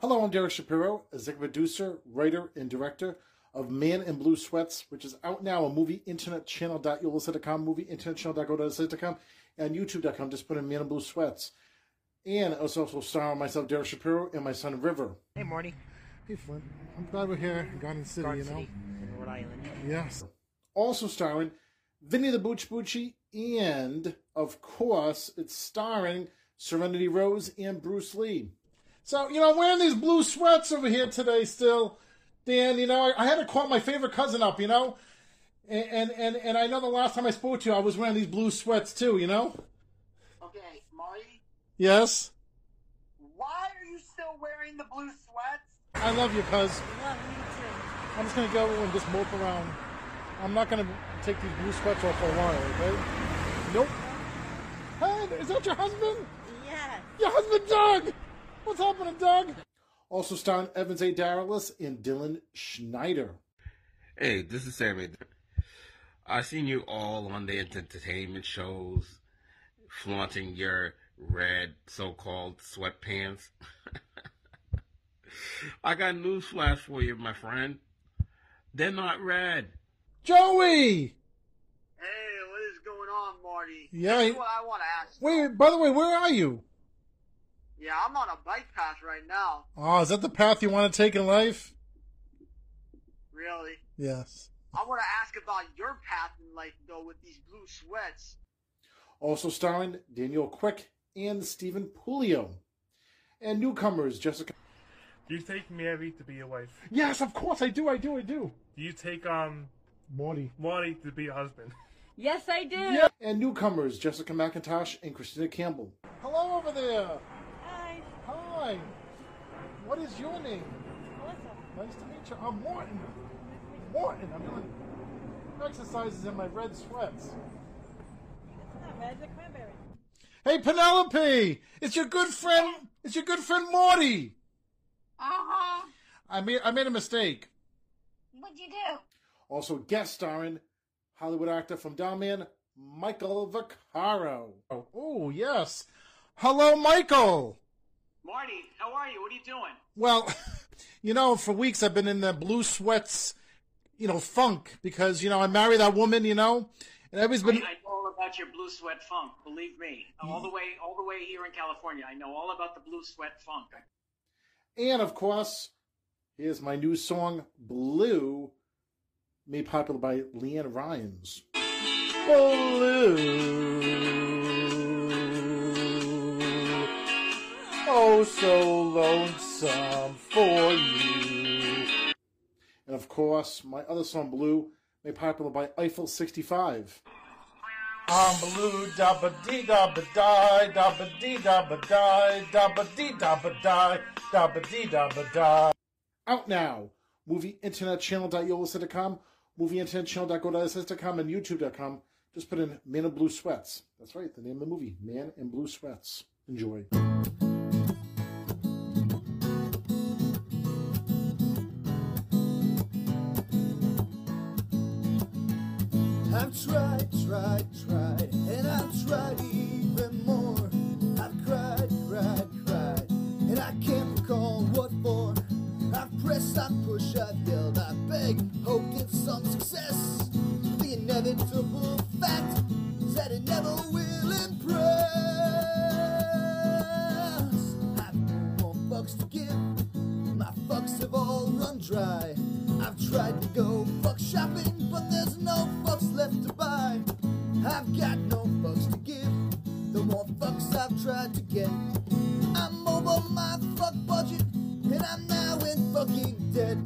Hello, I'm Derek Shapiro, a executive producer, writer, and director of Man in Blue Sweats, which is out now on movie internet channel.yolasite.com, movie internet channel.go.com, and youtube.com. Just put in Man in Blue Sweats. And it's also starring myself, Derek Shapiro, and my son, River. Hey, Marty. Hey, Flint. I'm glad we're here in Garden City, Garden you know? City, in Rhode Island. Yes. Also starring Vinny the Booch Bucci, and of course, it's starring Serenity Rose and Bruce Lee. So, you know, I'm wearing these blue sweats over here today still. Dan, you know, I, I had to call my favorite cousin up, you know? And, and, and, and I know the last time I spoke to you, I was wearing these blue sweats too, you know? Okay, Marty, Yes? why are you still wearing the blue sweats? I love you, cuz. I love you too. I'm just gonna go and just mope around. I'm not gonna take these blue sweats off for a while, okay? Nope. Hey, is that your husband? Yes. Your husband, Doug! What's happening, Doug? Also starring Evans A. Daralis and Dylan Schneider. Hey, this is Sammy. I've seen you all on the entertainment shows flaunting your red so-called sweatpants. I got news flash for you, my friend. They're not red. Joey! Hey, what is going on, Marty? Yeah, Here's he- what I want to ask. Wait, by the way, where are you? Yeah, I'm on a bike path right now. Oh, is that the path you want to take in life? Really? Yes. I want to ask about your path in life, though, with these blue sweats. Also starring Daniel Quick and Stephen Pulio. And newcomers, Jessica. Do you take Mary to be your wife? Yes, of course, I do, I do, I do. Do you take um Morty. Marty to be your husband? Yes, I do. Yeah. And newcomers, Jessica McIntosh and Christina Campbell. Hello over there. Hi. Hi. What is your name? Melissa. Nice to meet you. I'm Morton. Morton. I'm doing exercises in my red sweats. It's not red, it's cranberry. Hey, Penelope! It's your good friend. It's your good friend Morty. Uh huh. I made I made a mistake. What'd you do? Also guest starring Hollywood actor from Downman, Michael Vaccaro. Oh, oh yes. Hello, Michael. Marty, how are you? What are you doing? Well, you know, for weeks I've been in the blue sweats, you know, funk because you know I married that woman, you know, and everybody's been. I know all about your blue sweat funk. Believe me, mm. all the way, all the way here in California. I know all about the blue sweat funk. And of course, here's my new song, Blue, made popular by LeAnn Rimes. Blue. Oh, so lonesome for you. And of course, my other song, Blue, made popular by Eiffel 65. I'm blue, dabba dee dabba die, dabba dee dabba die, dabba dee dabba die, dabba dee dabba die. Out now. Movie internet channel.yolasite.com, movie internet channel.go.com, and youtube.com. Just put in Man in Blue Sweats. That's right, the name of the movie, Man in Blue Sweats. Enjoy. I've tried, tried, tried, and I've tried even more. I've cried, cried, cried, and I can't recall what for. I've pressed, I've pushed, I've yelled, I begged, hoped in some success. The inevitable fact is that it never will impress. I've no more fucks to give. My fucks have all run dry. Tried to go fuck shopping, but there's no fucks left to buy. I've got no fucks to give. The more fucks I've tried to get, I'm over my fuck budget, and I'm now in fucking debt.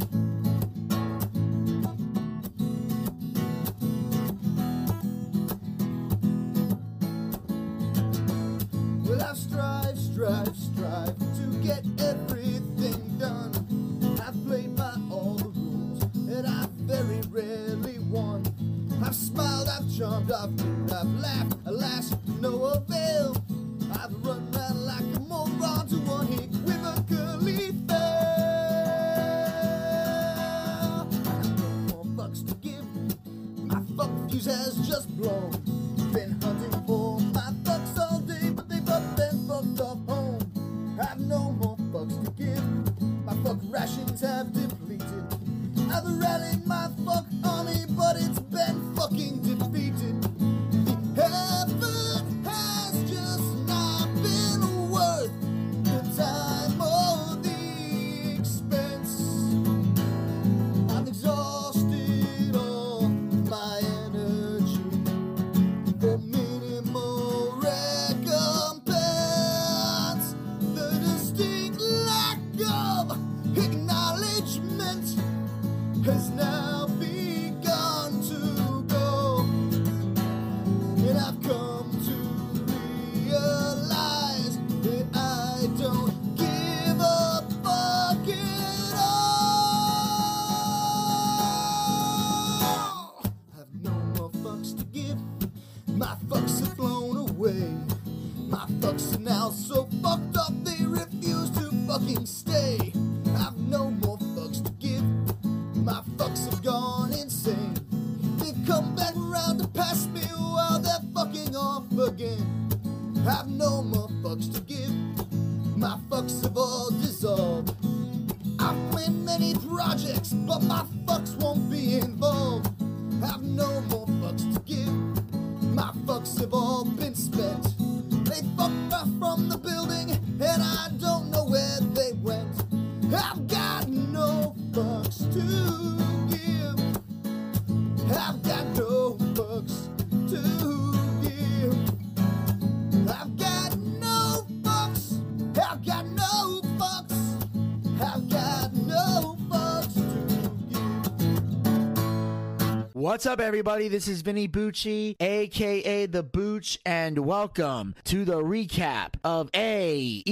What's up, everybody? This is Vinny Bucci, aka The Booch, and welcome to the recap of AEW.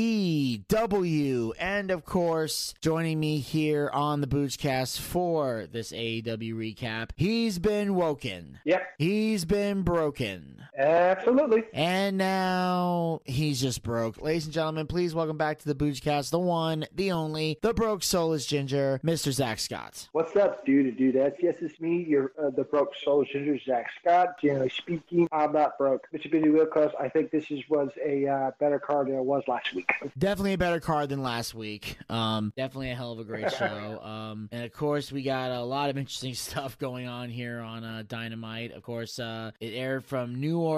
And of course, joining me here on the Boochcast for this AEW recap, he's been woken. Yep, He's been broken. Absolutely. And now he's just broke. Ladies and gentlemen, please welcome back to the Boochcast, the one, the only, the broke soulless ginger, Mr. Zack Scott. What's up, dude? Dudettes? Yes, it's me, your uh, the broke soul ginger, Zack Scott. Generally speaking, I'm not broke. Mr. Billy Wilkos, I think this is, was a uh, better card than it was last week. Definitely a better card than last week. Um, definitely a hell of a great show. Um, and of course, we got a lot of interesting stuff going on here on uh, Dynamite. Of course, uh, it aired from New Orleans,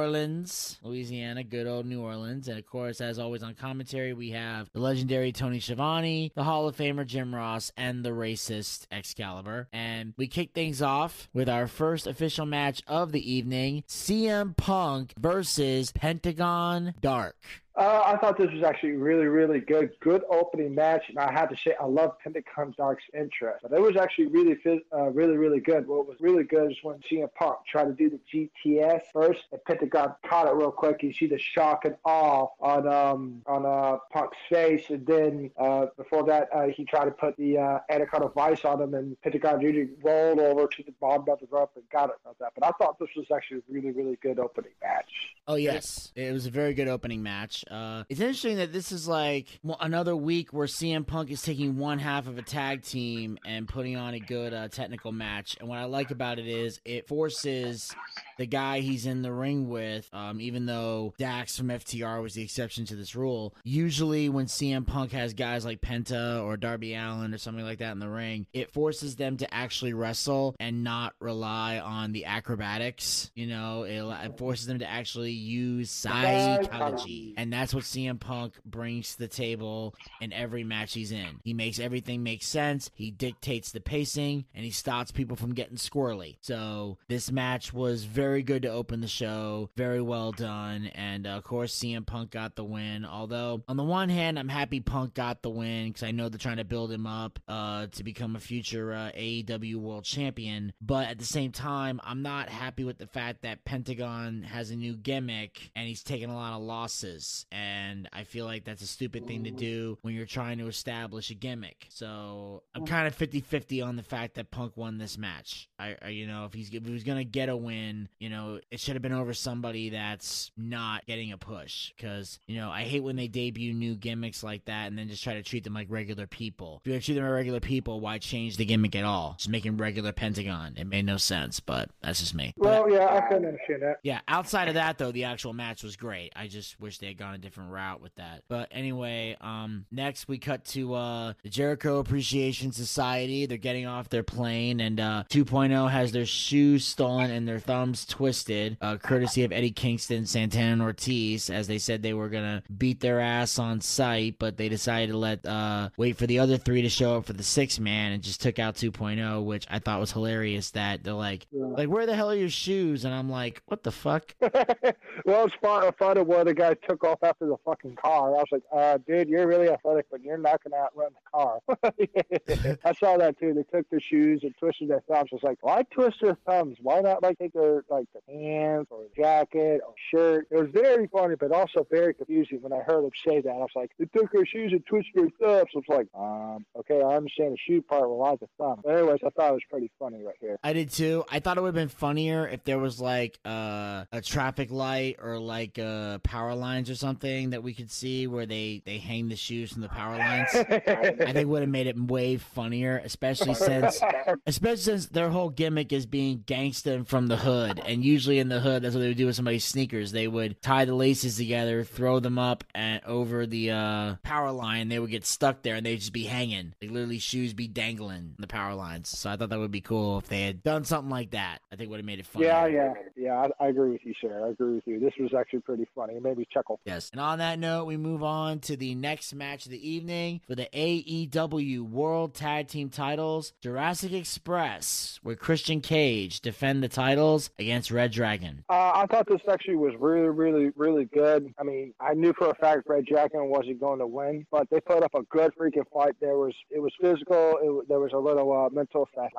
Louisiana, good old New Orleans. And of course, as always on commentary, we have the legendary Tony Schiavone, the Hall of Famer Jim Ross, and the racist Excalibur. And we kick things off with our first official match of the evening: CM Punk versus Pentagon Dark. Uh, I thought this was actually really, really good. Good opening match, and I have to say, I love Pentagon Dark's interest. But it was actually really, uh, really, really good. What was really good is when CM Punk tried to do the GTS first, and Pentagon caught it real quick. You see the shock and awe on um on uh Punk's face, and then uh, before that, uh, he tried to put the uh, Anaconda Vice on him, and Pentagon Jr. rolled over to the bottom of the rope and got it on that. But I thought this was actually a really, really good opening match. Oh yes, it was a very good opening match. Uh, it's interesting that this is like another week where CM Punk is taking one half of a tag team and putting on a good uh, technical match. And what I like about it is it forces the guy he's in the ring with, um, even though Dax from FTR was the exception to this rule. Usually, when CM Punk has guys like Penta or Darby Allin or something like that in the ring, it forces them to actually wrestle and not rely on the acrobatics. You know, it, it forces them to actually use psychology, and that's what CM Punk brings to the table in every match he's in. He makes everything make sense. He dictates the pacing, and he stops people from getting squirrely. So this match was very good to open the show. Very well done, and uh, of course CM Punk got the win. Although on the one hand, I'm happy Punk got the win because I know they're trying to build him up uh, to become a future uh, AEW World Champion. But at the same time, I'm not happy with the fact that Pentagon has a new gimmick and he's taking a lot of losses. And I feel like that's a stupid thing to do when you're trying to establish a gimmick. So I'm kind of 50 50 on the fact that Punk won this match. I, I you know, if he's if he was gonna get a win, you know, it should have been over somebody that's not getting a push. Because, you know, I hate when they debut new gimmicks like that and then just try to treat them like regular people. If you're gonna treat them like regular people, why change the gimmick at all? Just making regular Pentagon. It made no sense, but that's just me. But, Well, yeah, I can understand that. yeah, outside of that though, the actual match was great. I just wish they had gone a different route with that. But anyway, um next we cut to uh the Jericho Appreciation Society. They're getting off their plane and uh 2.0 has their shoes stolen and their thumbs twisted, uh courtesy of Eddie Kingston, Santana and Ortiz, as they said they were gonna beat their ass on sight, but they decided to let uh wait for the other three to show up for the six man and just took out 2.0, which I thought was hilarious that they're like like where the hell are your shoes? And I'm like, what the fuck? well, it's fun. I thought of where the guy took off after the fucking car. I was like, uh, dude, you're really athletic, but you're not going to outrun the car. I saw that too. They took their shoes and twisted their thumbs. I was like, why twist their thumbs? Why not like take their like the pants or jacket or shirt? It was very funny, but also very confusing when I heard him say that. I was like, they took her shoes and twisted their thumbs. I was like, um, okay, I understand the shoe part, but why the thumb? But anyways, I thought it was pretty funny right here. I did too. I thought it would have been funnier if there was like uh, a traffic light or like uh, power lines or something that we could see where they they hang the shoes from the power lines. I think would have made it way funnier, especially since especially since their whole gimmick is being gangsta from the hood, and usually in the hood that's what they would do with somebody's sneakers. They would tie the laces together, throw them up and over the uh, power line. They would get stuck there, and they'd just be hanging. Like literally, shoes be dangling the power lines. So I thought that would be cool if they had done something like that. I think would have made it funny. Yeah, yeah, yeah. I, I agree with you, sir. I agree with you. This was actually pretty funny. It made me chuckle. Yes. And on that note, we move on to the next match of the evening for the AEW World Tag Team titles. Jurassic Express, where Christian Cage defend the titles against Red Dragon. Uh, I thought this actually was really, really, really good. I mean, I knew for a fact Red Dragon wasn't going to win, but they put up a good freaking fight. There was, it was physical. It, there was a little uh, mental slash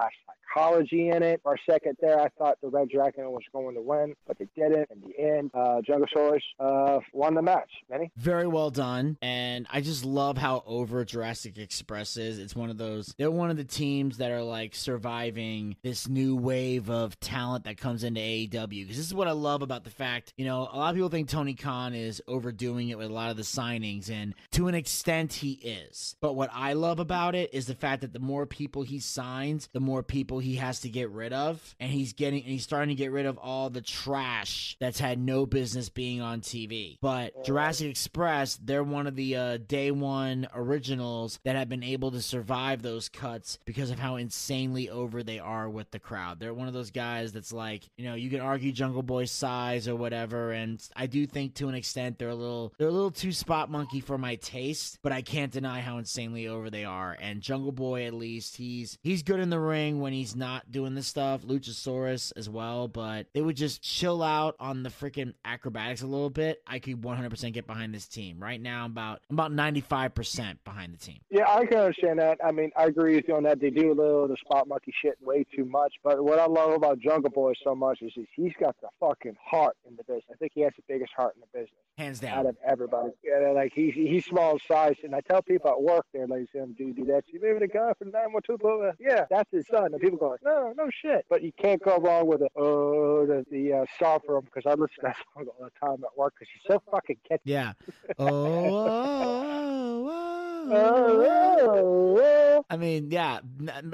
psychology in it. For a second there, I thought the Red Dragon was going to win, but they didn't. In the end, uh, Jungle Source uh, won the match. Benny? Very well done. And I just love how over Jurassic Express is. It's one of those, they're one of the teams that are like surviving this new wave of talent that comes into AEW. Because this is what I love about the fact, you know, a lot of people think Tony Khan is overdoing it with a lot of the signings, and to an extent, he is. But what I love about it is the fact that the more people he signs, the more people he has to get rid of. And he's getting, and he's starting to get rid of all the trash that's had no business being on TV. But Jurassic Express, they're one of the uh, day one originals that have been able to survive those cuts because of how insanely over they are with the crowd. They're one of those guys that's like, you know, you can argue Jungle Boy's size or whatever, and I do think to an extent they're a little they're a little too spot monkey for my taste, but I can't deny how insanely over they are. And Jungle Boy at least, he's he's good in the ring when he's not doing this stuff. Luchasaurus as well, but they would just chill out on the freaking acrobatics a little bit. I could 100% get behind this team. Right now I'm about I'm about 95% behind the team. Yeah, I can understand that. I mean, I agree with you on that. They do a little the spot monkey shit way too much. But what I love about Jungle Boy so much is he's- he's got the fucking heart in the business. I think he has the biggest heart in the business Hands down, out of everybody. Yeah, like he's he's small in size, and I tell people at work there, like, him, do you do that? You live remember the guy from 912? Blah, blah. Yeah, that's his son. And people go, like, no, no shit. But you can't go wrong with it. Oh, the, the uh, song for him because I listen to that song all the time at work because he's so fucking catchy. Yeah. Oh, oh, oh, oh. I mean, yeah.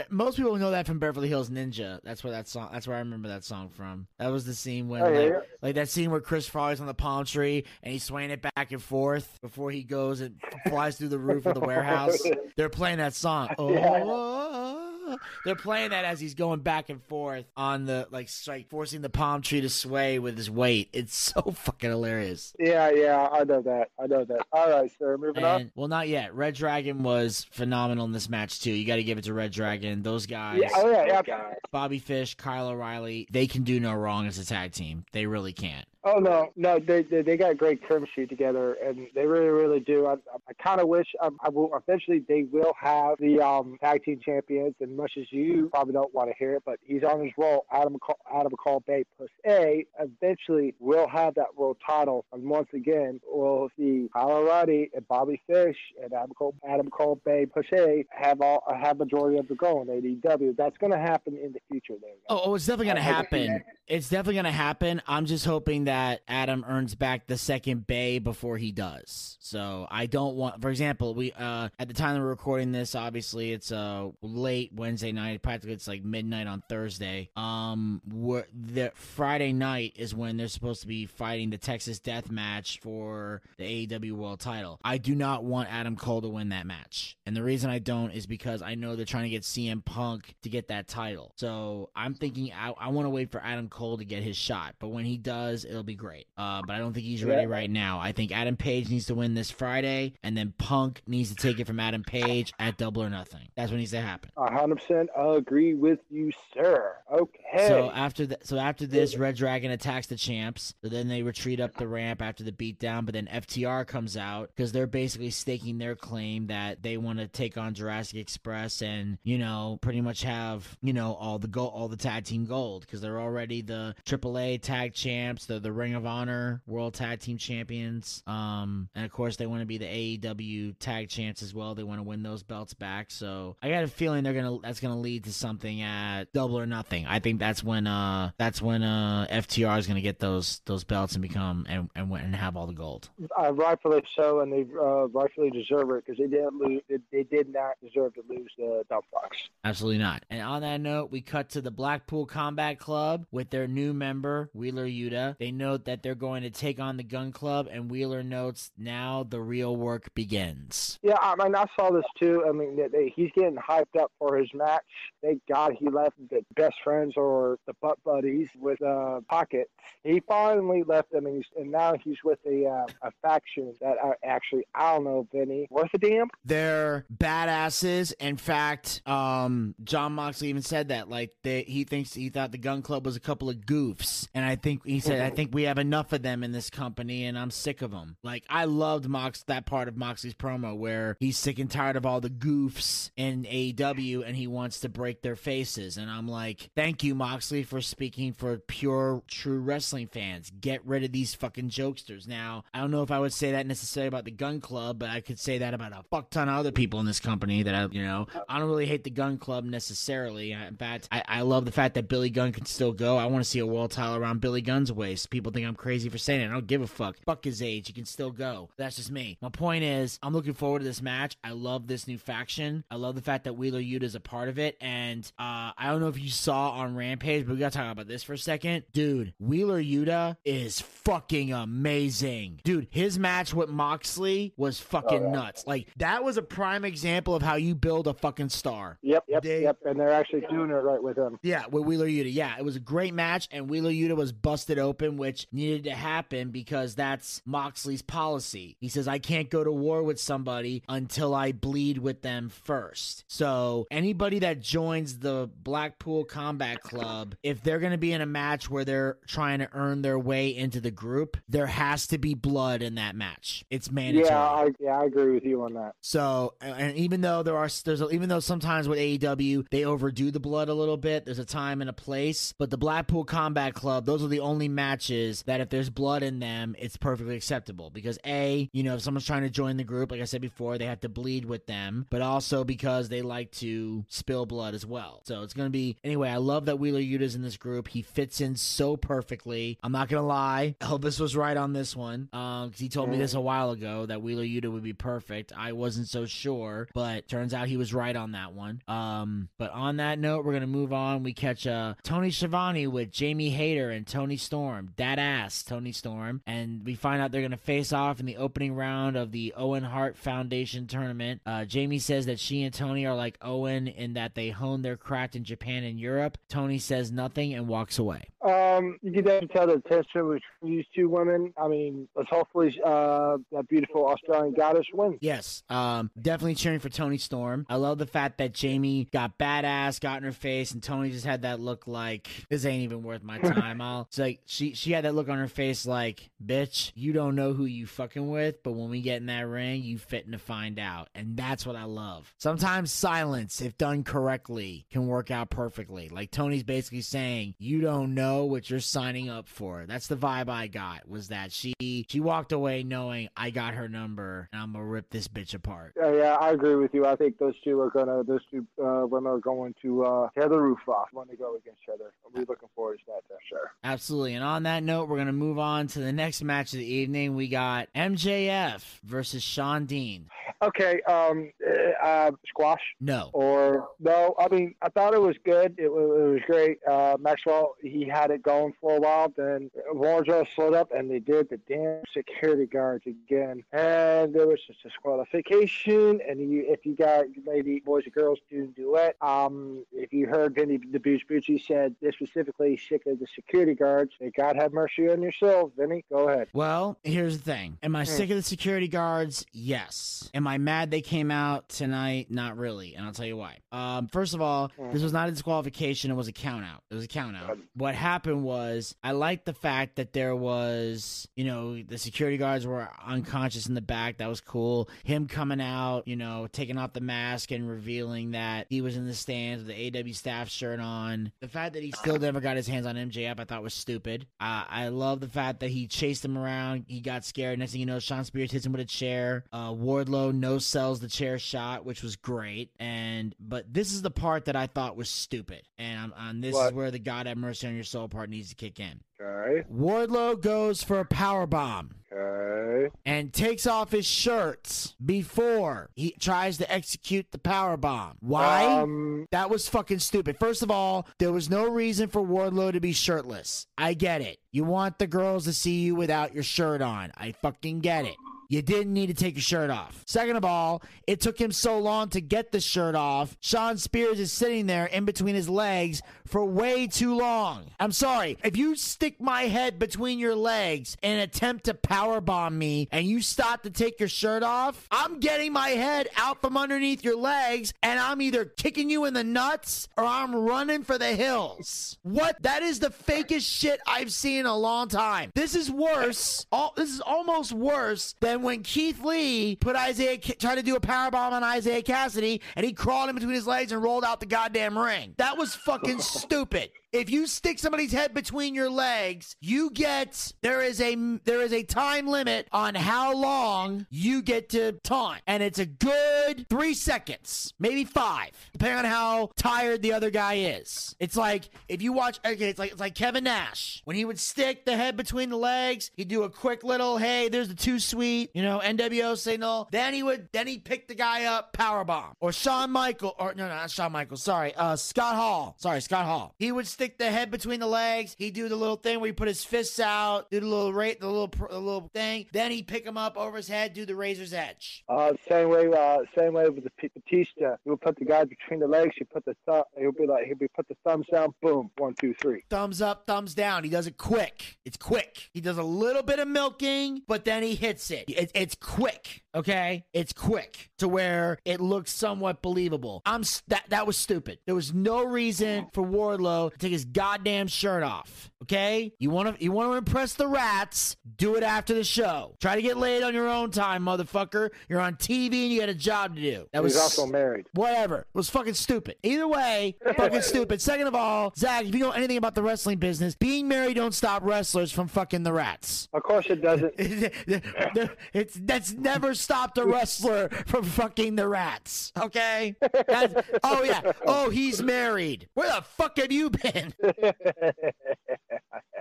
Most people know that from Beverly Hills Ninja. That's where that song. That's where I remember that song from. That was the scene when, Oh, yeah, like, like that scene where Chris Farley's on the palm tree and he's swaying it back and forth before he goes and flies through the roof of the warehouse. They're playing that song. Oh, Yeah. they're playing that as he's going back and forth on the like, like forcing the palm tree to sway with his weight. It's so fucking hilarious. Yeah, yeah, I know that. I know that. All right, sir. Moving on. Well, not yet. Red Dragon was phenomenal in this match too. You got to give it to Red Dragon. Those guys, Yeah, oh yeah, yeah. Bobby Fish, Kyle O'Reilly, they can do no wrong as a tag team. They really can't. Oh no, no, they, they they got great chemistry together, and they really really do. I, I kind of wish um, I will eventually they will have the um, tag team champions. And much as you probably don't want to hear it, but he's on his roll. Adam McCall, Adam McCall Bay plus A eventually will have that world title, and once again we'll see Kyle O'Reilly and Bobby Fish and Adam McCall, Adam McCall Bay plus A have all have majority of the goal in AEW. That's going to happen in the future. There. Oh, oh, it's definitely I- I- happen. It's definitely gonna happen. I'm just hoping that Adam earns back the second bay before he does. So I don't want, for example, we uh at the time that we're recording this, obviously it's uh late Wednesday night. Practically it's like midnight on Thursday. Um, the Friday night is when they're supposed to be fighting the Texas Death Match for the AEW World Title. I do not want Adam Cole to win that match, and the reason I don't is because I know they're trying to get CM Punk to get that title. So I'm thinking I, I want to wait for Adam Cole to get his shot, but when he does, it'll be great. Uh, but I don't think he's ready Yeah. right now. I think Adam Page needs to win this Friday, and then Punk needs to take it from Adam Page at Double or Nothing. That's what needs to happen. A hundred percent agree with you, sir. Okay. So after the, so after this, Red Dragon attacks the champs. So then they retreat up the ramp after the beatdown. But then FTR comes out because they're basically staking their claim that they want to take on Jurassic Express and you know pretty much have you know all the gold, all the tag team gold because they're already the AAA tag champs. They're the Ring of Honor World Tag Team Champions. Um, and of course they want to be the AEW tag champs as well. They want to win those belts back. So I got a feeling they're gonna that's gonna lead to something at Double or Nothing. I think that's when uh that's when uh FTR is gonna get those those belts and become and and and have all the gold. uh, rightfully so, and they uh, rightfully deserve it because they didn't lose. They, they did not deserve to lose the dump box. Absolutely not. And on that note, we cut to the Blackpool Combat Club with their new member, Wheeler Yuta. They note that they're going to take on the Gun Club, and Wheeler notes now the real work begins. Yeah, I mean, I saw this too. I mean, that they, he's getting hyped up for his match. Thank God he left the best friends or the butt buddies with uh, Pocket. He finally left them, and, he's, and now he's with a uh, a faction that I, actually I don't know, Vinny, worth a damn. They're badasses. In fact, um, Jon Moxley even said that. Like they, he thinks he thought the Gun Club was a couple of goofs, and I think he said, "I think we have enough of them in this company, and I'm sick of them." Like I loved Mox that part of Moxley's promo where he's sick and tired of all the goofs in AEW, and he wants to break their faces. And I'm like, "Thank you, Moxley, for speaking for pure, true wrestling fans. Get rid of these fucking jokesters." Now, I don't know if I would say that necessarily about the Gun Club, but I could say that about a fuck ton of other people in this company that I, you know, I don't really hate the Gun Club necessarily. In fact, I, I love the fact that Billy Gunn can still go. I want to see a wall tile around Billy Gunn's waist. People think I'm crazy for saying it. I don't give a fuck. Fuck his age. He can still go. That's just me. My point is, I'm looking forward to this match. I love this new faction. I love the fact that Wheeler Yuta is a part of it. And uh, I don't know if you saw on Rampage, but we gotta talk about this for a second. Dude, Wheeler Yuta is fucking amazing. Dude, his match with Moxley was fucking Oh, yeah. nuts. Like, that was a prime example of how you build a fucking star. Yep, yep, They- yep. And they're actually doing it right with him. Yeah, with Wheeler Yuta. Yeah, it was a great match, and Wheeler Yuta was busted open, which needed to happen because that's Moxley's policy. He says, I can't go to war with somebody until I bleed with them first. So, anybody that joins the Blackpool Combat Club, if they're going to be in a match where they're trying to earn their way into the group, there has to be blood in that match. It's mandatory. Yeah, I, yeah, I agree with you on that. So, and even though there are, there's a, even though sometimes with AEW they overdo the blood a little bit, there's a time and a place. But the Blackpool Combat Club, those are the only matches that if there's blood in them, it's perfectly acceptable. Because a, you know, if someone's trying to join the group, like I said before, they have to bleed with them, but also because they like to spill blood as well. So it's gonna be anyway. I love that Wheeler Yuta's in this group. He fits in so perfectly. I'm not gonna lie, Elvis was right on this one. Um, he told me this a while ago that Wheeler Yuta would be perfect. I wasn't so sure, but turns out he was right on that one. Um, but on that note, we're gonna move on. We catch uh Tony Schiavone with Jamie Hayter and Toni Storm, that ass Toni Storm, and we find out they're gonna face off in the opening round of the Owen Hart Foundation tournament. Uh, Jamie says that she and Toni are like Owen in that they hone their craft in Japan and Europe. Toni says nothing and walks away. Um, you can definitely tell the tension between these two women. I mean, let's hopefully uh, that beautiful Australian goddess wins. Yes, um, definitely cheering for Toni Storm. I love the fact that Jamie got badass, got in her face, and Toni just had that look like this ain't even worth my time. I'll. It's like she she had that look on her face like, bitch, you don't know who you fucking with, but when we get in that ring, you fitting to find out, and that's what I love. Sometimes silence, if done correctly, can work out perfectly. Like Toni's basically saying, you don't know what you're signing up for. That's the vibe I got. Was that she she walked away knowing I got her number and I'm gonna rip this bitch apart. Uh, yeah, I agree with you. I think those two are gonna, those two uh, women are going to uh, tear the roof off when they go against each other. We're looking forward to that, for sure. Absolutely. And on that note, we're to move on to the next match of the evening. We got MJF versus Shawn Dean. Okay, um, uh, uh, squash No. or no? I mean, I thought it was good. It, wa- it was great. Uh, Maxwell, he had it going for a while. Then Wardlow slowed up, and they did the damn security guards again. And there was just disqualification. And you, if you got lady, boys and girls doing duet, um, if you heard Vinny the Bucci said this specifically sick of the security guards, may God have mercy on your soul. Vinny, go ahead. Well, here's the thing. Am I Hmm. sick of the security guards? Yes. Am I mad they came out tonight? Not really. And I'll tell you why. Um, first of all, Hmm. this was not a disqualification. It was a count out. It was a count out. What happened was I liked the fact that there was, you know, the security guards were unconscious in the back. That was cool. Him coming out, you know, taking off the mask and revealing that he was in the stands with the AW staff shirt on. The fact that he still never got his hands on MJF, I thought was stupid. Uh, I love the fact that he chased him around. He got scared. Next thing you know, Shawn Spears hits him with a chair. Uh, Wardlow no sells the chair shot, which was great. And but this is the part that I thought was stupid. And on this is where the God have mercy on your soul part needs to kick in. Okay. Wardlow goes for a power bomb Okay. and takes off his shirts before he tries to execute the power bomb. Why? Um, that was fucking stupid. First of all, there was no reason for Wardlow to be shirtless. I get it. You want the girls to see you without your shirt on. I fucking get it. You didn't need to take your shirt off. Second of all, it took him so long to get the shirt off. Shawn Spears is sitting there in between his legs for way too long. I'm sorry. If you stick my head between your legs in an attempt to powerbomb me and you stop to take your shirt off, I'm getting my head out from underneath your legs and I'm either kicking you in the nuts or I'm running for the hills. What? That is the fakest shit I've seen in a long time. This is worse. All, this is almost worse than when Keith Lee put Isaiah tried to do a powerbomb on Isaiah Kassidy and he crawled in between his legs and rolled out the goddamn ring. That was fucking stupid. If you stick somebody's head between your legs, you get there is a there is a time limit on how long you get to taunt, and it's a good three seconds, maybe five, depending on how tired the other guy is. It's like if you watch, okay, it's like it's like Kevin Nash when he would stick the head between the legs, he'd do a quick little, hey, there's the two sweet, you know, NWO signal. Then he would then he'd pick the guy up, power bomb, or Shawn Michael, or no, no, not Shawn Michaels, sorry, uh, Scott Hall, sorry, Scott Hall. He would stick the head between the legs. He'd do the little thing where he put his fists out, do the little rate, the little, the little thing. Then he'd pick him up over his head, do the razor's edge. Uh, same way, uh, same way with the Batista. He would put the guy between the legs. He put the thumb. He'll be like, he'll be put the thumbs down. Boom, one, two, three. Thumbs up, thumbs down. He does it quick. It's quick. He does a little bit of milking, but then he hits it. It- it's quick. Okay, it's quick to where it looks somewhat believable. I'm that that was stupid. There was no reason for Wardlow to take his goddamn shirt off. Okay, you want to you want to impress the rats? Do it after the show. Try to get laid on your own time, motherfucker. You're on TV and you got a job to do. That was also married. whatever. It was fucking stupid. Either way, fucking stupid. Second of all, Zack, if you know anything about the wrestling business, being married don't stop wrestlers from fucking the rats. Of course it doesn't. it's that's never stopped a wrestler from fucking the rats. Okay. That's, oh yeah. Oh, he's married. Where the fuck have you been?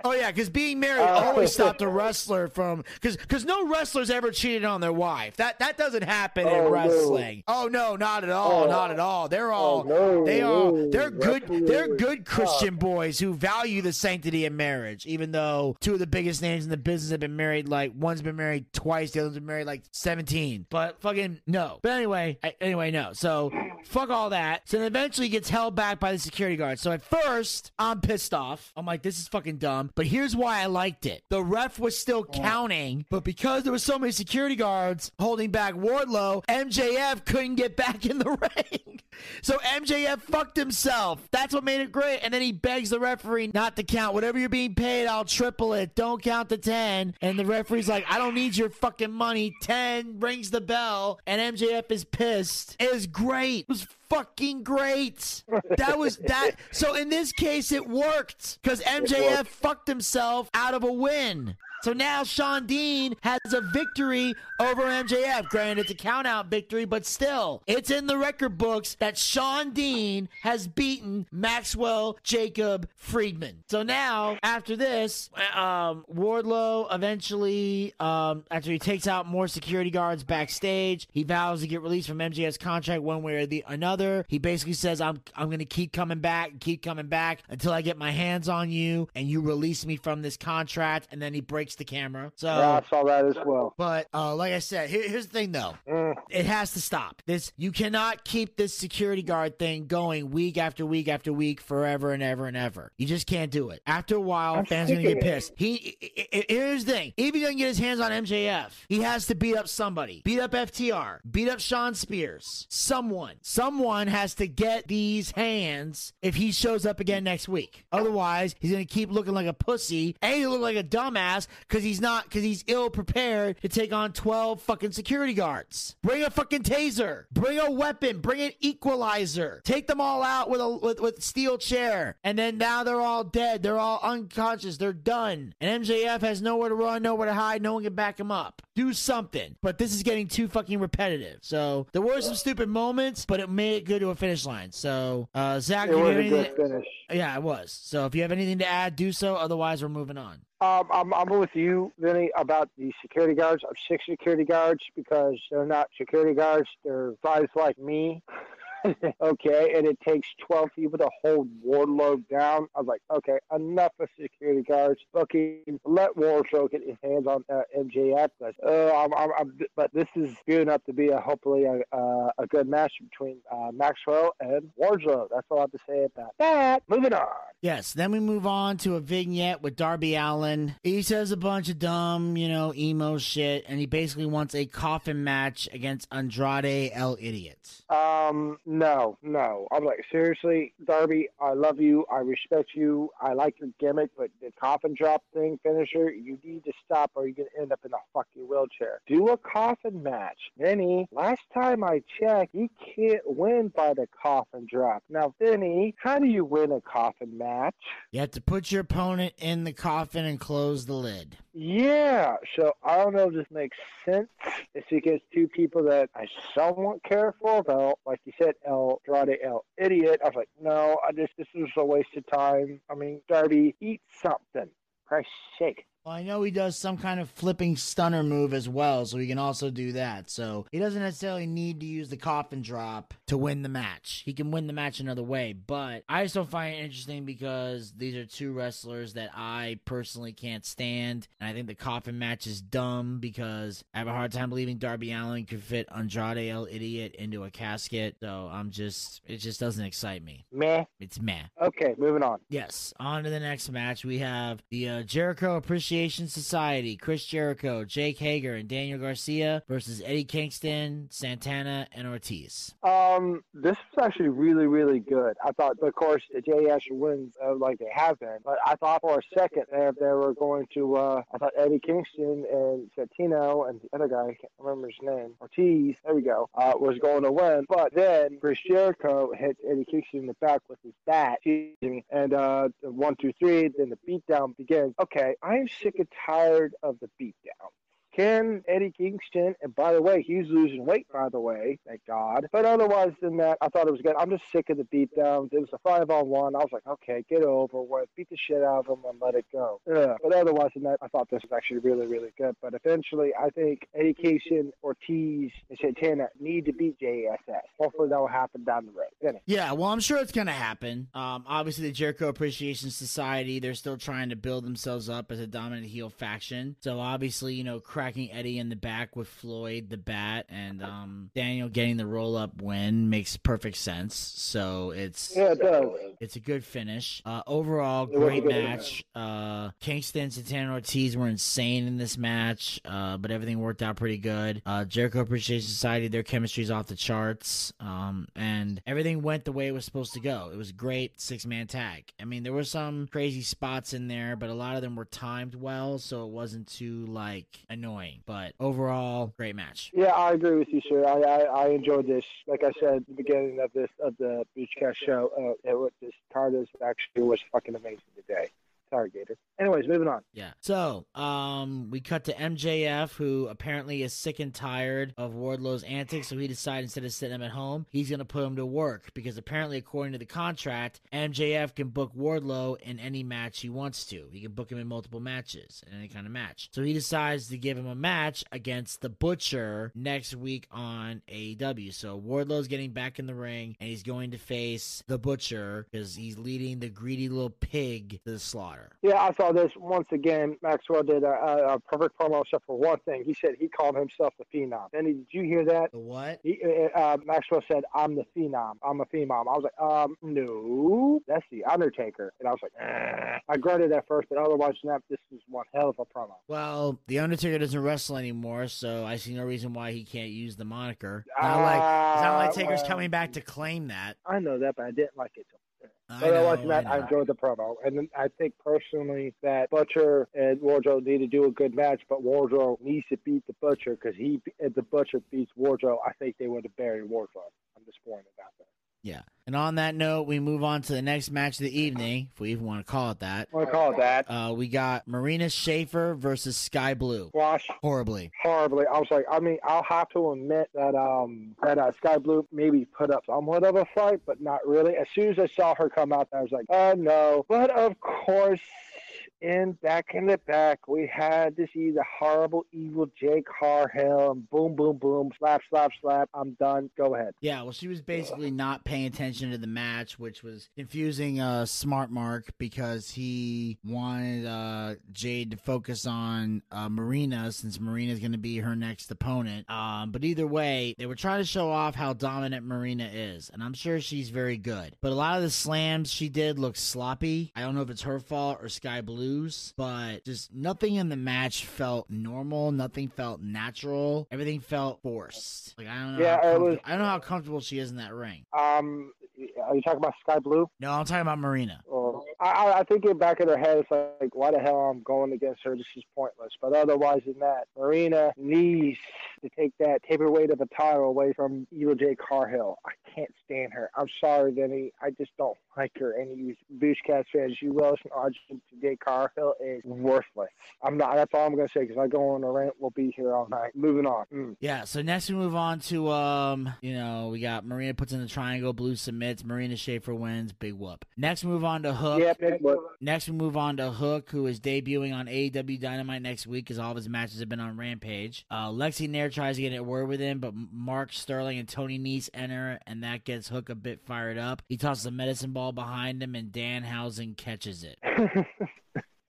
Oh yeah, because being married always stopped a wrestler from because because no wrestlers ever cheated on their wife. That that doesn't happen Oh, in no. wrestling. Oh no, not at all, Oh. not at all. They're all no, they are no. they're good they're good Christian boys who value the sanctity of marriage. Even though two of the biggest names in the business have been married, like one's been married twice, the other's been married like seventeen. But fucking no. But anyway, I, anyway no. So fuck all that. So then eventually he gets held back by the security guard. So at first. I'm pissed off. I'm like, this is fucking dumb. But here's why I liked it. The ref was still oh. counting, but because there was so many security guards holding back Wardlow, MJF couldn't get back in the ring. So MJF fucked himself. That's what made it great. And then he begs the referee not to count. Whatever you're being paid, I'll triple it. Don't count the 10. And the referee's like, I don't need your fucking money. 10 rings the bell. And MJF is pissed. is great. It was fucking great. That was that. So in this case, it worked because MJF fucked himself out of a win. So now Shawn Dean has a victory over MJF. Granted, it's a countout victory, but still, it's in the record books that Shawn Dean has beaten Maxwell Jacob Friedman. So now, after this, um, Wardlow eventually, um, after he takes out more security guards backstage, he vows to get released from MJF's contract one way or the another. He basically says, "I'm I'm going to keep coming back, keep coming back until I get my hands on you and you release me from this contract." And then he breaks the camera. So Yeah, I saw that as well. but uh, like I said, here, here's the thing though. Mm. It has to stop. This you cannot keep this security guard thing going week after week after week forever and ever and ever. You just can't do it. After a while, I'm fans are gonna get pissed. He here's the thing. If he doesn't get his hands on MJF, he has to beat up somebody. Beat up FTR. Beat up Shawn Spears. Someone. Someone has to get these hands if he shows up again next week. Otherwise, he's gonna keep looking like a pussy and he look like a dumbass because he's not because he's ill prepared to take on 12 fucking security guards. Bring a fucking taser. Bring a weapon. Bring an equalizer. Take them all out with a with, with steel chair. And then now they're all dead. They're all unconscious. They're done. And MJF has nowhere to run, nowhere to hide. No one can back him up. Do something. But this is getting too fucking repetitive. So there were some stupid moments, but it made it good to a finish line. So uh Zack, It was have a good finish. Yeah, it was. So if you have anything to add, do so. Otherwise, we're moving on. Um, I'm, I'm with you, Vinny, about the security guards. I'm sick security guards because they're not security guards. They're guys like me. okay, and it takes 12 people to hold Wardlow down. I was like, okay, enough of security guards. Fucking let Wardlow get his hands on uh, MJF. But, uh, I'm, I'm, I'm, but this is gearing up to be a hopefully a, uh, a good match between uh, Maxwell and Wardlow. That's all I have to say about that. Moving on. Yes, then we move on to a vignette with Darby Allin. He says a bunch of dumb, you know, emo shit, and he basically wants a coffin match against Andrade El Idiot. Um, no, no. I'm like, seriously, Darby, I love you. I respect you. I like your gimmick, but the coffin drop thing finisher, you need to stop or you're going to end up in a fucking wheelchair. Do a coffin match. Vinny, last time I checked, you can't win by the coffin drop. Now, Vinny, how do you win a coffin match? You have to put your opponent in the coffin and close the lid. Yeah, so I don't know if this makes sense. It's against two people that I somewhat care for, though. Like you said, El Andrade, El Idiot. I was like, no, I just this is a waste of time. I mean, Darby, eat something. Christ's sake. Well, I know he does some kind of flipping stunner move as well, so he can also do that. So he doesn't necessarily need to use the coffin drop to win the match. He can win the match another way, but I just don't find it interesting because these are two wrestlers that I personally can't stand. And I think the coffin match is dumb because I have a hard time believing Darby Allin could fit Andrade El Idiot into a casket. So I'm just, it just doesn't excite me. Meh. It's meh. Okay, moving on. Yes, on to the next match. We have the uh, Jericho Appreciation Society, Chris Jericho, Jake Hager, and Daniel Garcia versus Eddie Kingston, Santana, and Ortiz. Um, this was actually really, really good. I thought, of course, the JS wins uh, like they have been, but I thought for a second there they were going to. Uh, I thought Eddie Kingston and Santino and the other guy, I can't remember his name, Ortiz. There we go. Uh, was going to win, but then Chris Jericho hit Eddie Kingston in the back with his bat, and uh, one, two, three. Then the beatdown begins. Okay, I am sick and tired of the beatdown. Can Eddie Kingston, and by the way, he's losing weight, by the way, thank God. But otherwise than that, I thought it was good. I'm just sick of the beatdowns. It was a five on one. I was like, okay, get over with, beat the shit out of them and let it go. Yeah. But otherwise than that, I thought this was actually really, really good. But eventually, I think Eddie Kingston, Ortiz, and Santana need to beat JSS. Hopefully that will happen down the road. Yeah, well, I'm sure it's going to happen. Um, obviously, the Jericho Appreciation Society, they're still trying to build themselves up as a dominant heel faction. So, obviously, you know, cracking Eddie in the back with Floyd, the bat, and um, Daniel getting the roll up win makes perfect sense. So, it's. Yeah, it does. It's a good finish. Uh, overall, great match. Uh, Kingston, Santana, Ortiz were insane in this match, uh, but everything worked out pretty good. Uh, Jericho Appreciation Society, their chemistry's off the charts, um, and everything went the way it was supposed to go. It was a great six man tag. I mean, there were some crazy spots in there, but a lot of them were timed well, so it wasn't too like annoying. But overall, great match. Yeah, I agree with you, sir. I, I, I enjoyed this. Like I said at the beginning of this of the Boochcast show, uh, it was this card is actually was fucking amazing today. Sorry. Anyways, moving on. Yeah. So, um, we cut to MJF, who apparently is sick and tired of Wardlow's antics. So he decided instead of sitting him at home, he's gonna put him to work because apparently, according to the contract, MJF can book Wardlow in any match he wants to. He can book him in multiple matches, in any kind of match. So he decides to give him a match against the Butcher next week on AEW. So Wardlow's getting back in the ring, and he's going to face the Butcher because he's leading the greedy little pig to the slaughter. Yeah, I saw this once again. Maxwell did a, a, a perfect promo except for one thing. He said he called himself the Phenom. Danny, did you hear that? The what? He, uh, uh, Maxwell said, "I'm the Phenom. I'm a Phenom." I was like, "Um, no, that's the Undertaker." And I was like, eh. I grunted at first, but otherwise, that, this is one hell of a promo. Well, the Undertaker doesn't wrestle anymore, so I see no reason why he can't use the moniker. Not like it's not like Uh, Taker's well, coming back to claim that. I know that, but I didn't like it. I But otherwise than know, that, I I enjoyed the promo, and I think personally that Butcher and Wardlow need to do a good match, but Wardlow needs to beat the Butcher because he, if the Butcher beats Wardlow, I think they would have buried Wardlow. I'm disappointed about that. Yeah. And on that note, we move on to the next match of the evening, if we even want to call it that. Want to call it that. Uh, we got Marina Shafir versus Skye Blue. Squash Horribly. horribly. I was like, I mean, I'll have to admit that um that uh, Skye Blue maybe put up somewhat of a fight, but not really. As soon as I saw her come out, I was like, oh no. But of course, in back in the back, we had to see the horrible, evil Jade Cargill, and boom, boom, boom, slap, slap, slap. I'm done. Go ahead. Yeah, well, she was basically not paying attention to the match, which was confusing uh, Smart Mark because he wanted uh, Jade to focus on uh, Marina since Marina is going to be her next opponent. Um, but either way, they were trying to show off how dominant Marina is, and I'm sure she's very good. But a lot of the slams she did look sloppy. I don't know if it's her fault or Sky Blue's, but just nothing in the match felt normal. Nothing felt natural. Everything felt forced. Like I don't know. Yeah, it was- I don't know how comfortable she is in that ring. Um, are you talking about Skye Blue? No, I'm talking about Marina. Or I, I- think in back of her head, it's like, why the hell I'm going against her? This is pointless. But otherwise than that, Marina needs to take that paperweight of a title away from Eva J. Cargill. I can't stand her. I'm sorry, Vinny. I just don't like her. And you Boochcast fans, you will listen, Argent J. Cargill is worthless. I'm not. That's all I'm going to say because I go on a rant. We'll be here all night. Moving on. Mm. Yeah, so next we move on to um, you know, we got Marina puts in the triangle, Blue submits, Marina Shafir wins, big whoop. Next we move on to Hook. Yeah, big whoop. Next we move on to Hook, who is debuting on AEW Dynamite next week because all of his matches have been on Rampage. Uh, Lexy Nair tries to get a word with him, but Mark Sterling and Tony Nese enter, and that gets Hook a bit fired up. He tosses a medicine ball behind him, and Dan Danhausen catches it.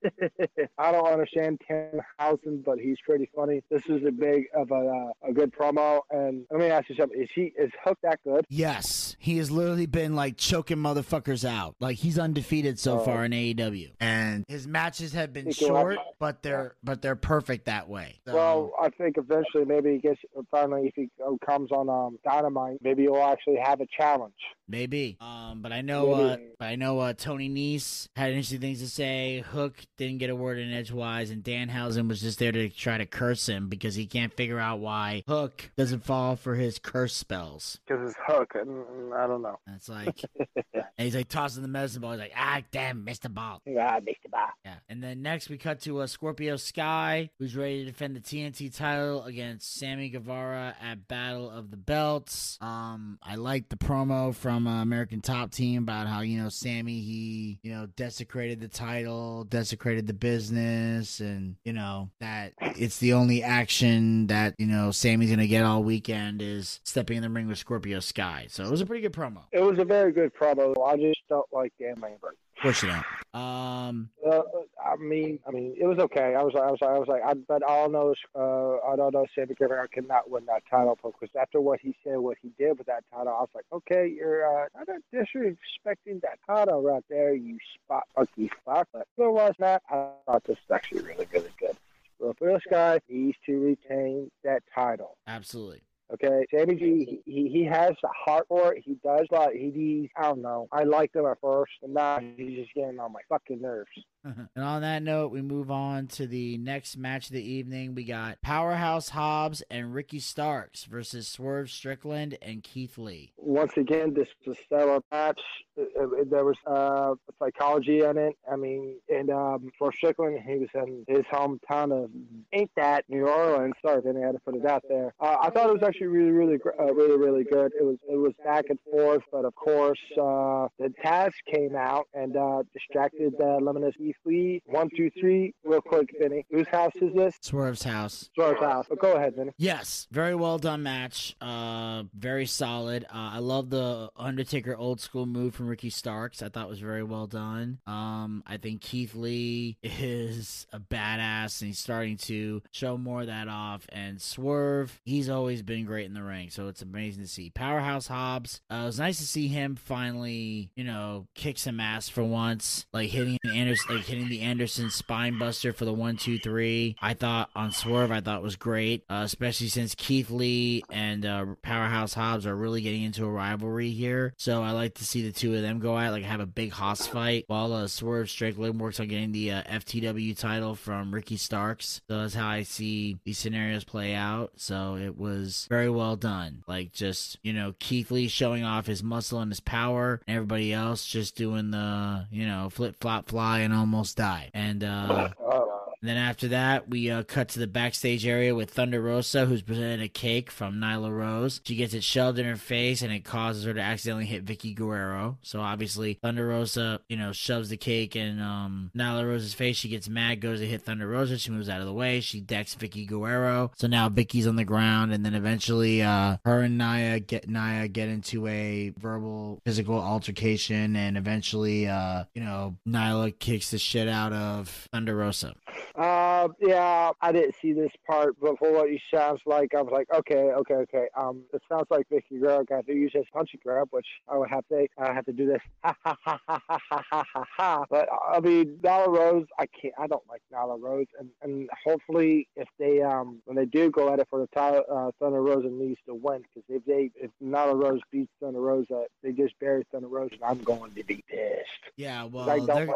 I don't understand Tim Housen, but he's pretty funny. This is a big of a uh, a good promo. And let me ask you something: Is he is Hook that good? Yes, he has literally been like choking motherfuckers out. Like he's undefeated so Oh. far in AEW, and his matches have been short, but they're but they're perfect that way. So, Well, I think eventually, maybe he gets finally if he comes on um, Dynamite, maybe he'll actually have a challenge. maybe. Um, but I know, uh, but I know uh, Tony Nese had interesting things to say. Hook didn't get a word in edgewise, and Danhausen was just there to try to curse him because he can't figure out why Hook doesn't fall for his curse spells. Because it's Hook, and I don't know. And it's like, and he's like tossing the medicine ball. He's like, ah, damn, missed the ball. Yeah, Mr. ball. Yeah. And then next we cut to a Scorpio Sky, who's ready to defend the TNT title against Sammy Guevara at Battle of the Belts. Um, I like the promo from uh, American Top Team about how you know Sammy he you know desecrated the title, desecrated the business, and you know that it's the only action that you know Sammy's gonna get all weekend is stepping in the ring with Scorpio Sky. So it was a pretty good promo. It was a very good promo. I just don't like Dan Lambert. Of course you don't. Um, Uh, I mean, I mean, it was okay. I was, I was, I was like, I, but all I know is, uh, I don't know, Sammy Guevara cannot win that title because after what he said, what he did with that title, I was like, okay, you're uh, not disrespecting that title right there, you spot monkey fuck. But otherwise, not. I thought this was actually really, really good. Well, for this guy, he needs to retain that title. absolutely. Okay, Sammy G, he, he has the heart for it. He does, but he needs, I don't know. I liked him at first, and now he's just getting on my fucking nerves. and on that note, we move on to the next match of the evening. We got Powerhouse Hobbs and Ricky Starks versus Swerve Strickland and Keith Lee. Once again, this was a stellar match. Uh, uh, There was uh, psychology in it. I mean, and um, for Strickland, he was in his hometown of ain't that New Orleans. Sorry, then I had to put it out there. Uh, I thought it was actually really, really, uh, really, really good. It was, it was back and forth, but of course, uh, the Taz came out and distracted the Limitless Keith Lee. One, two, three, real quick, Vinny. Whose house is this? Swerve's house. Swerve's house. But go ahead, Vinny. Yes, very well done match. Uh, very solid. Uh, I love the Undertaker old school move from Ricky Starks. I thought was very well done. Um, I think Keith Lee is a badass and he's starting to show more of that off. And Swerve, he's always been great in the ring, so it's amazing to see. Powerhouse Hobbs. Uh, it was nice to see him finally, you know, kick some ass for once, like hitting Anderson, like hitting the Anderson spine buster for the one, two, three. I thought on Swerve, I thought was great, uh, especially since Keith Lee and uh, Powerhouse Hobbs are really getting into a rivalry here. So I like to see the two of them go at like have a big hoss fight while uh, Swerve Strickland works on getting the uh, FTW title from Ricky Starks. So that's how I see these scenarios play out. So it was very well done. Like just you know Keith Lee showing off his muscle and his power, and everybody else just doing the you know flip flop fly and almost almost died. And uh, oh, and then after that, we uh, cut to the backstage area with Thunder Rosa, who's presented a cake from Nyla Rose. She gets it shoved in her face, and it causes her to accidentally hit Vickie Guerrero. So obviously, Thunder Rosa, you know, shoves the cake in um, Nyla Rose's face. She gets mad, goes to hit Thunder Rosa. She moves out of the way. She decks Vickie Guerrero. So now Vickie's on the ground, and then eventually, uh, her and Naya get Naya get into a verbal, physical altercation, and eventually, uh, you know, Nyla kicks the shit out of Thunder Rosa. Um. yeah, I didn't see this part, but for what he sounds like, I was like, okay, okay, okay. Um, it sounds like Vickie Guerrero got to use his punchy grab, which I would have to, I have to do this. Ha ha ha ha ha ha ha ha. But I mean, Nyla Rose, I can't, I don't like Nyla Rose, and and hopefully if they um when they do go at it for the title, uh, Thunder Rosa needs to win because if they if Nyla Rose beats Thunder Rosa, they just bury Thunder Rosa, and I'm going to be pissed. Yeah, well, like,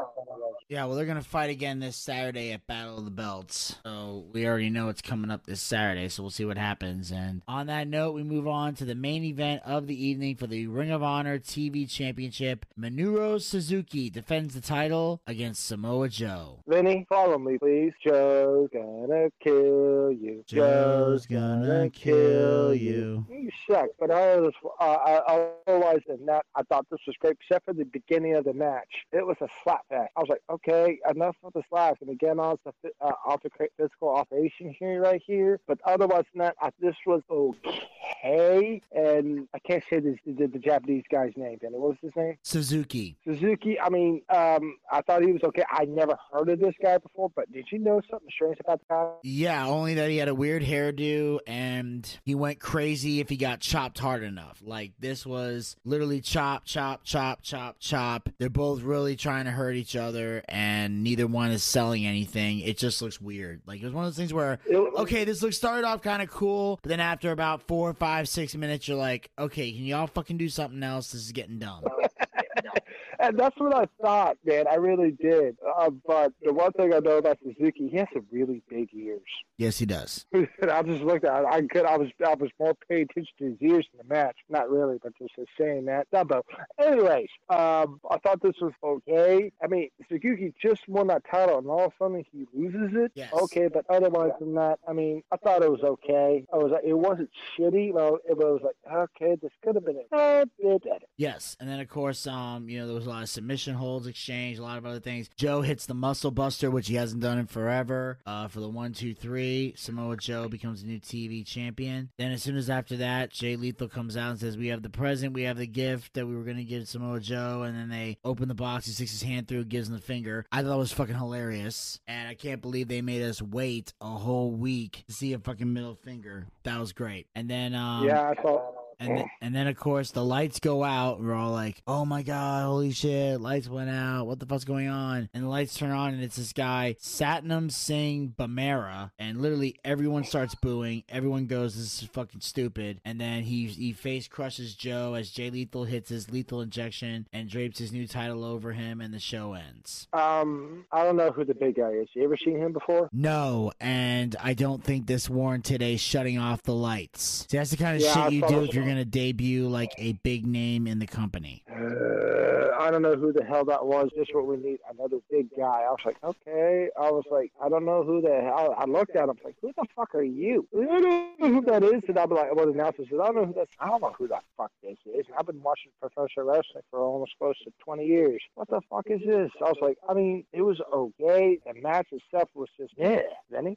yeah, well, they're gonna fight again this Saturday at Battle of the Belts. So we already know it's coming up this Saturday, so we'll see what happens. And on that note, we move on to the main event of the evening for the Ring of Honor TV Championship. Minoru Suzuki defends the title against Samoa Joe. Vinny, follow me, please. Joe's gonna kill you. Joe's gonna kill you. You suck, but I was, uh, I, otherwise than that, I thought this was great, except for the beginning of the match. It was a slap fest. I was like, okay, enough of the slaps, and again, on the uh, off the cra- physical operation here, right here. But otherwise than that, this was okay, and I can't say this, the, the Japanese guy's name. Vinny, what was his name? Suzuki. Suzuki, I mean, um, I thought he was okay. I never heard of this guy before, but did you know something strange about the guy? Yeah, only that he had a weird hairdo and he went crazy if he got chopped hard enough. Like this was literally chop, chop, chop, chop, chop. They're both really trying to hurt each other and neither one is selling anything. It just looks weird. Like it was one of those things where okay, this looks started off kind of cool, but then after about four, five, six minutes, you're like, okay, can y'all fucking do something else? This is getting dumb. And that's what I thought, man. I really did. Uh, but the one thing I know about Suzuki, he has some really big ears. yes, he does. and I just looked at. it. I could. I was. I was more paying attention to his ears in the match. Not really, but just saying that. But anyways, um, I thought this was okay. I mean, Suzuki just won that title, and all of a sudden he loses it. Yes. Okay, but otherwise than that, I mean, I thought it was okay. I was. like, It wasn't shitty. Well, it was like, okay, this could have been a bit better. Yes, and then of course, um, you know, there was a lot of submission holds exchange, a lot of other things. Joe hits the muscle buster, which he hasn't done in forever. Uh, for the one, two, three, Samoa Joe becomes the new TV champion. Then as soon as after that, Jay Lethal comes out and says, "We have the present, we have the gift that we were gonna give Samoa Joe." And then they open the box. He sticks his hand through, gives him the finger. I thought it was fucking hilarious, and I can't believe they made us wait a whole week to see a fucking middle finger. That was great. And then, um, yeah, I thought. And then, and then of course the lights go out. We're all like, "Oh my god, holy shit! Lights went out. What the fuck's going on?" And the lights turn on, and it's this guy Satnam Singh Bhamara, and literally everyone starts booing. Everyone goes, "This is fucking stupid." And then he he face crushes Joe as Jay Lethal hits his lethal injection and drapes his new title over him, and the show ends. Um, I don't know who the big guy is. You ever seen him before? No, and I don't think this warranted a shutting off the lights. See, that's the kind of Yeah, shit you do if you're was- gonna debut like a big name in the company. Uh, I don't know who the hell that was. Just what we need. Another big guy. I was like, okay. I was like, I don't know who the hell. I looked at him like, who the fuck are you? I don't know who that is. And I'll be like, well, the announcer says, I don't know who that. I don't know who the fuck this is. I've been watching professional wrestling for almost close to 20 years. What the fuck is this? I was like, I mean, it was okay. The match itself was just, yeah.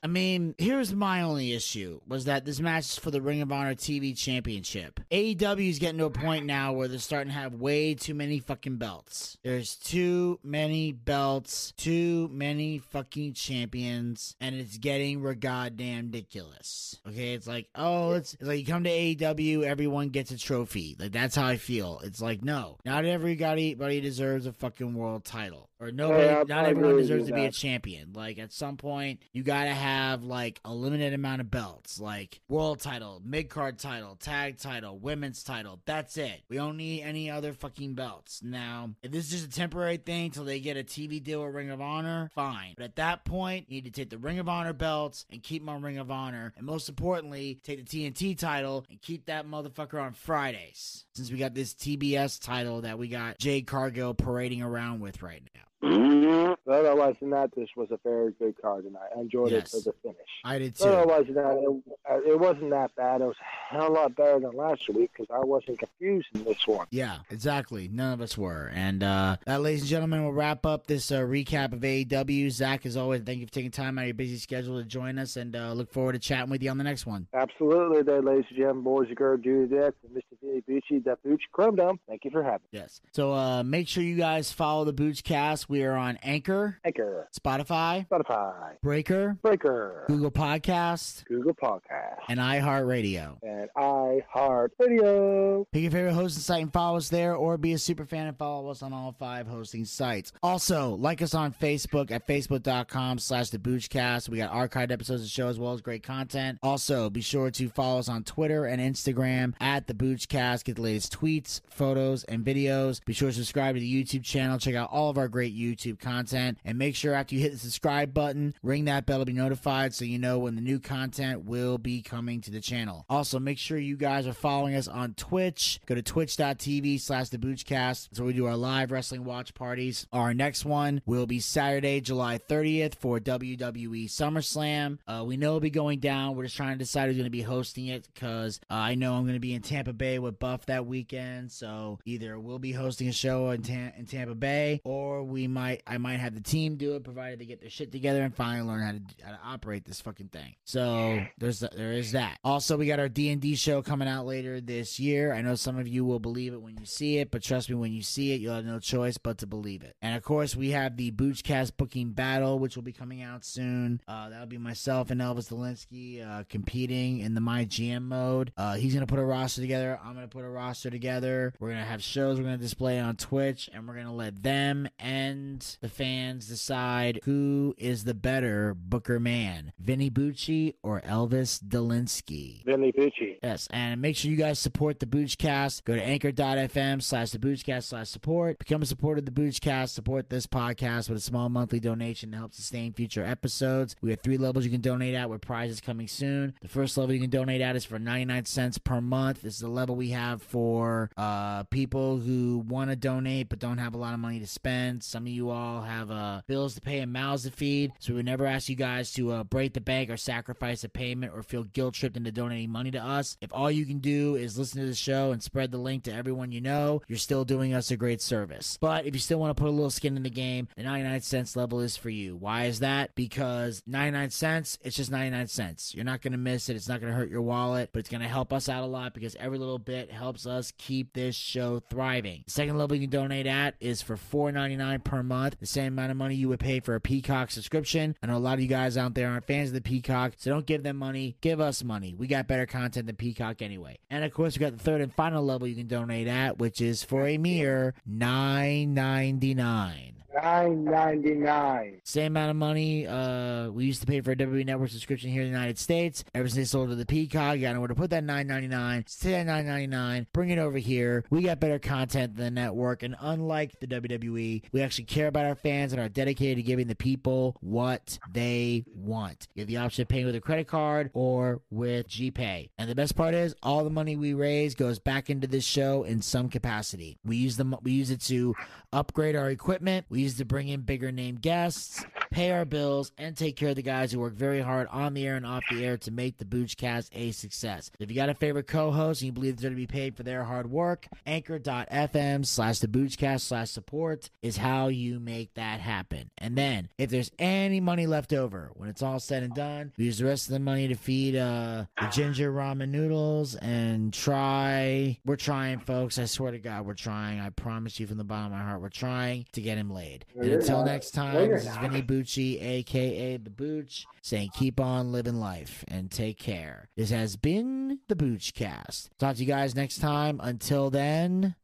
I mean, here's my only issue was that this match is for the Ring of Honor TV Championship. AEW is getting to a point now where they're starting to have way too many fucking belts. There's too many belts, too many fucking champions, and it's getting goddamn ridiculous. Okay, it's like, oh, it's, it's like you come to AEW, everyone gets a trophy. Like that's how I feel. It's like, no, not everybody deserves a fucking world title, or nobody, Yeah, not everyone deserves to be a champion. Like at some point, you gotta have like a limited amount of belts, like world title, mid card title, tag title, women's title. That's it. We don't need any other fucking belts. Now, if this is just a temporary thing till they get a TV deal with Ring of Honor, fine. But at that point, you need to take the Ring of Honor belts and keep them on Ring of Honor, and most importantly, take the TNT title and keep that motherfucker on Fridays. Since we got this TBS title that we got Jade Cargill parading around with right now. But otherwise than that, this was a very good card tonight. I enjoyed Yes. it to the finish. I did too. But too. otherwise than that, it, it wasn't that bad. It was a hell of a lot better than last week because I wasn't confused in this one. Yeah, exactly. None of us were. And uh, that, ladies and gentlemen, will wrap up this uh, recap of AEW. Zack, as always, thank you for taking time out of your busy schedule to join us, and uh, look forward to chatting with you on the next one. Absolutely, there, ladies and gentlemen, boys and girls, Judith, and Mr. Vinny Bucci, that Booch Chrome Dome. Thank you for having me. Yes. So uh, make sure you guys follow the Boochcast. We are on Anchor, Anchor, Spotify, Spotify, Breaker, Breaker, Google Podcast, Google Podcast, and iHeartRadio. and iHeartRadio. Pick your favorite hosting site and follow us there, or be a super fan and follow us on all five hosting sites. Also, like us on Facebook at facebook.com slash the Boochcast. We got archived episodes of the show as well as great content. Also, be sure to follow us on Twitter and Instagram at the Boochcast. Get the latest tweets, photos, and videos. Be sure to subscribe to the YouTube channel. Check out all of our great YouTube content. And make sure after you hit the subscribe button, ring that bell to be notified so you know when the new content will be coming to the channel. Also, make sure you guys are following us on Twitch. Go to twitch.tv slash the Boochcast. That's we do our live wrestling watch parties. Our next one will be Saturday, July 30th for WWE SummerSlam. Uh, we know it'll be going down. We're just trying to decide who's going to be hosting it because uh, I know I'm going to be in Tampa Bay with Buff that weekend. So either we'll be hosting a show in, Ta- in Tampa Bay or we might I might have the team do it provided they get their shit together and finally learn how to how to operate this fucking thing. So there's there is that. Also, we got our D and D show coming out later this year. I know some of you will believe it when you see it, but trust me, when you see it, you'll have no choice but to believe it. And of course, we have the Boochcast booking battle, which will be coming out soon. Uh, that'll be myself and Elvis Delinsky uh, competing in the My GM mode. Uh, he's gonna put a roster together. I'm gonna put a roster together. We're gonna have shows. We're gonna display on Twitch, and we're gonna let them and the fans decide who is the better Booker man, Vinny Bucci or Elvis Delinsky. Vinny Bucci. Yes, and make sure you guys support the Boochcast. Go to anchor.fm slash the Boochcast slash support. Become a supporter of the Boochcast. Support this podcast with a small monthly donation to help sustain future episodes. We have three levels you can donate at with prizes coming soon. The first level you can donate at is for 99 cents per month. This is the level we have for uh, people who want to donate but don't have a lot of money to spend. Some of you all have uh, bills to pay and mouths to feed, so we would never ask you guys to uh, break the bank or sacrifice a payment or feel guilt tripped into donating money to us. If all you can do is listen to the show and spread the link to everyone you know, you're still doing us a great service. But if you still want to put a little skin in the game, the 99 cents level is for you. Why is that? Because 99 cents, it's just 99 cents. You're not going to miss it. It's not going to hurt your wallet, but it's going to help us out a lot because every little bit helps us keep this show thriving. The second level you can donate at is for $4.99 per month, the same amount of money you would pay for a Peacock subscription. I know a lot of you guys out there aren't fans of the Peacock, so don't give them money. Give us money. We got better content than Peacock anyway. And of course, we got the third and final level you can donate at, which is for a mere $9.99. Nine ninety nine. Same amount of money uh, we used to pay for a WWE Network subscription here in the United States. Ever since they sold to the Peacock, you got nowhere to put that nine ninety nine. Stay at nine ninety nine. Bring it over here. We got better content than the network, and unlike the WWE, we actually care about our fans and are dedicated to giving the people what they want. You have the option of paying with a credit card or with GPay. And the best part is, all the money we raise goes back into this show in some capacity. We use them. We use it to upgrade our equipment. We it to bring in bigger name guests, pay our bills, and take care of the guys who work very hard on the air and off the air to make the Boochcast a success. If you got a favorite co-host and you believe they're to be paid for their hard work, anchor.fm slash the Boochcast slash support is how you make that happen. And then, if there's any money left over, when it's all said and done, we use the rest of the money to feed uh, the ginger ramen noodles and try. We're trying, folks. I swear to God, we're trying. I promise you from the bottom of my heart, we're trying to get him laid. And you're until not. next time, you're this is not. Vinny Bucci, aka The Booch, saying keep on living life and take care. This has been the Boochcast. Talk to you guys next time. Until then,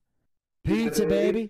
pizza, baby.